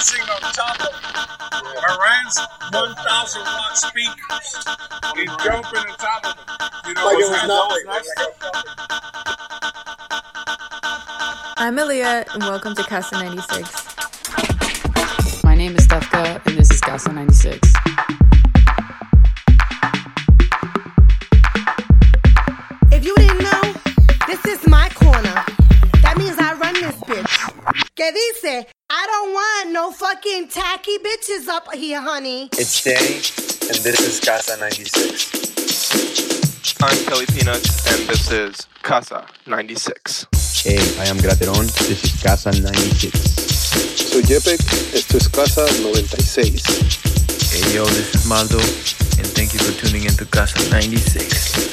blasting on top of Iran's 1,000 watt speakers. He's jumping on top of them. You know Like it was happening? nothing. I'm Aaliyah, and welcome to Casa 96. My name is Stefka, and this is Casa 96. is up here, honey? It's Danny, and this is Casa 96. I'm Kelly Peanuts, and this is Casa 96. Hey, I am Graterón. This is Casa 96. Soy Jepek. Esto es Casa 96. Hey, yo, this is Maldo, and thank you for tuning in to Casa 96.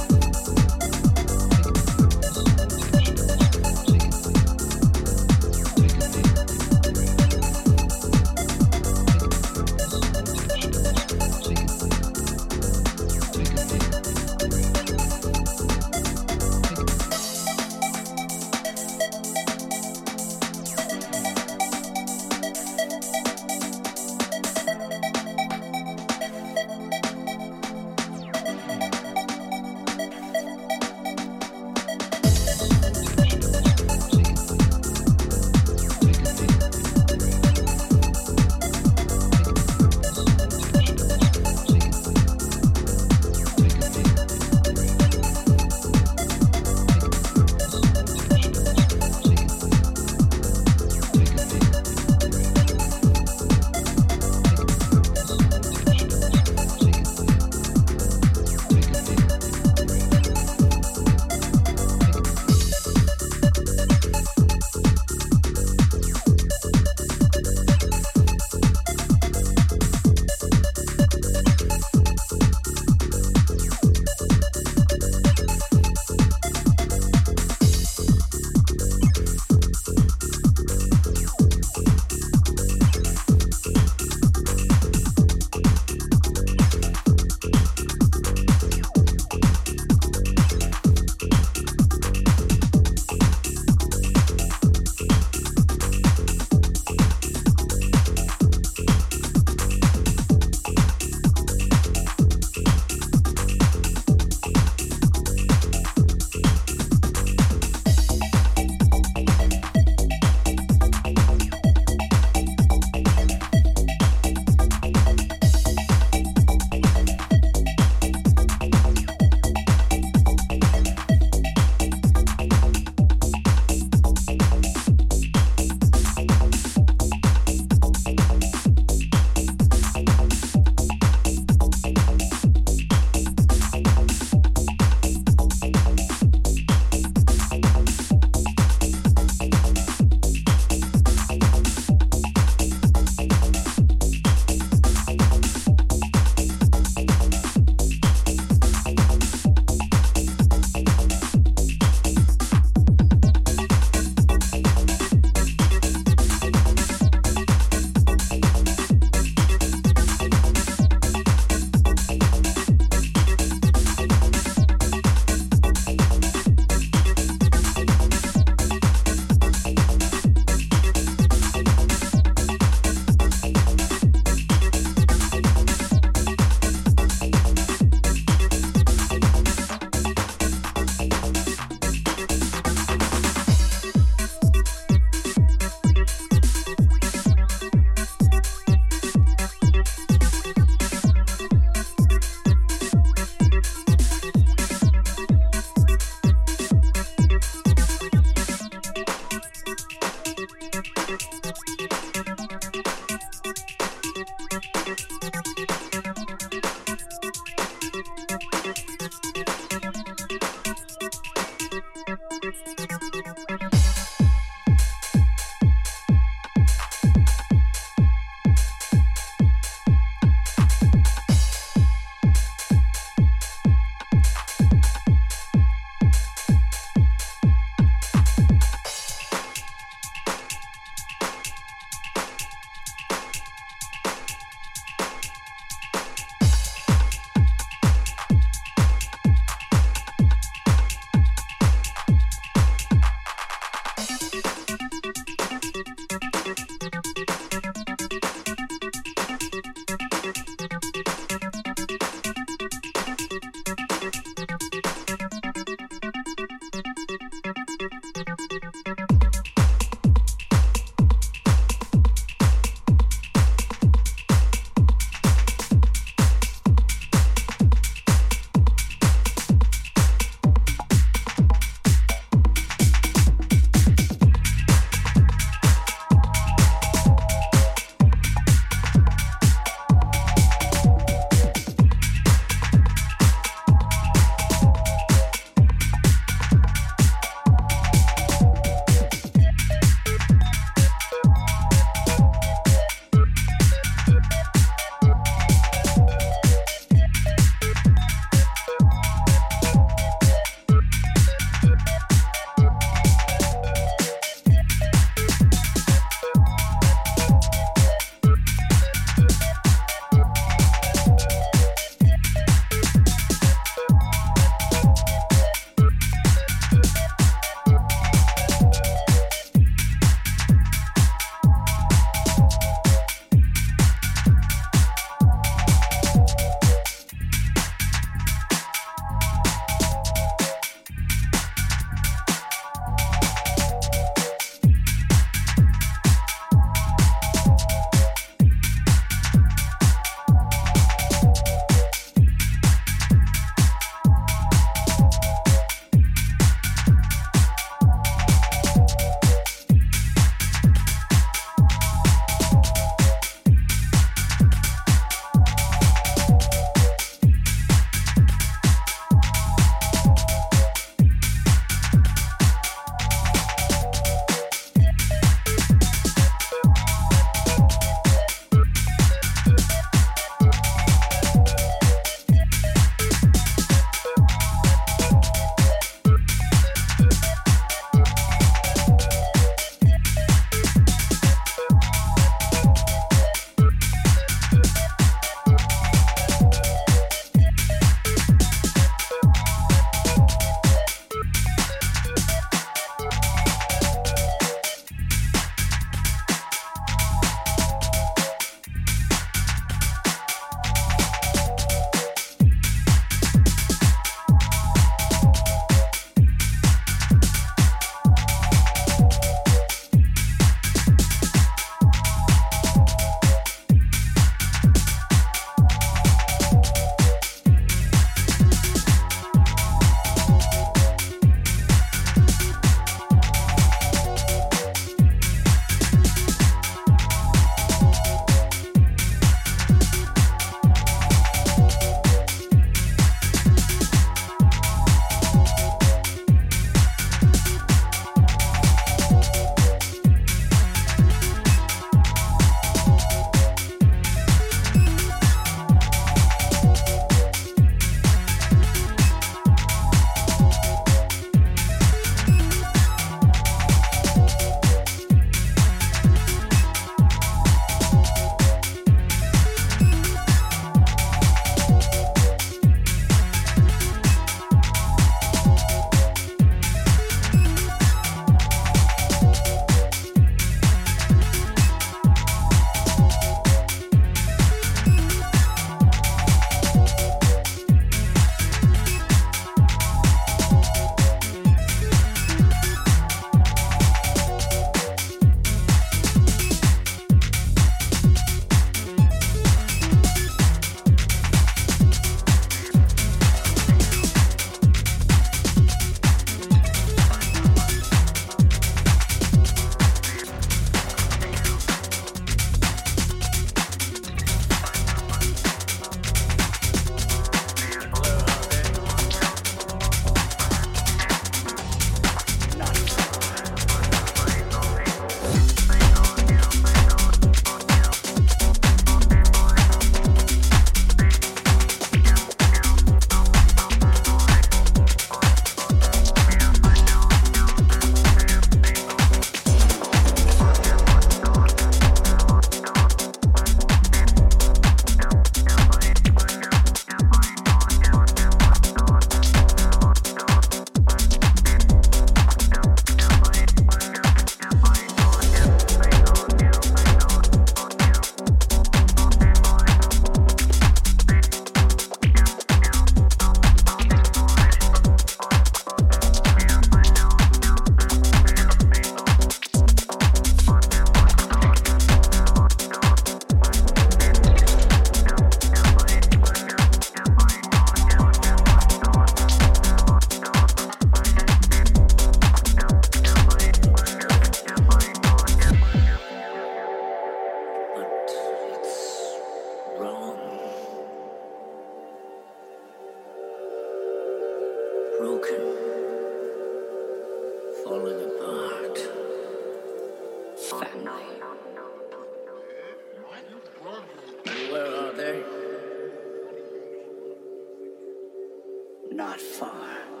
Not far.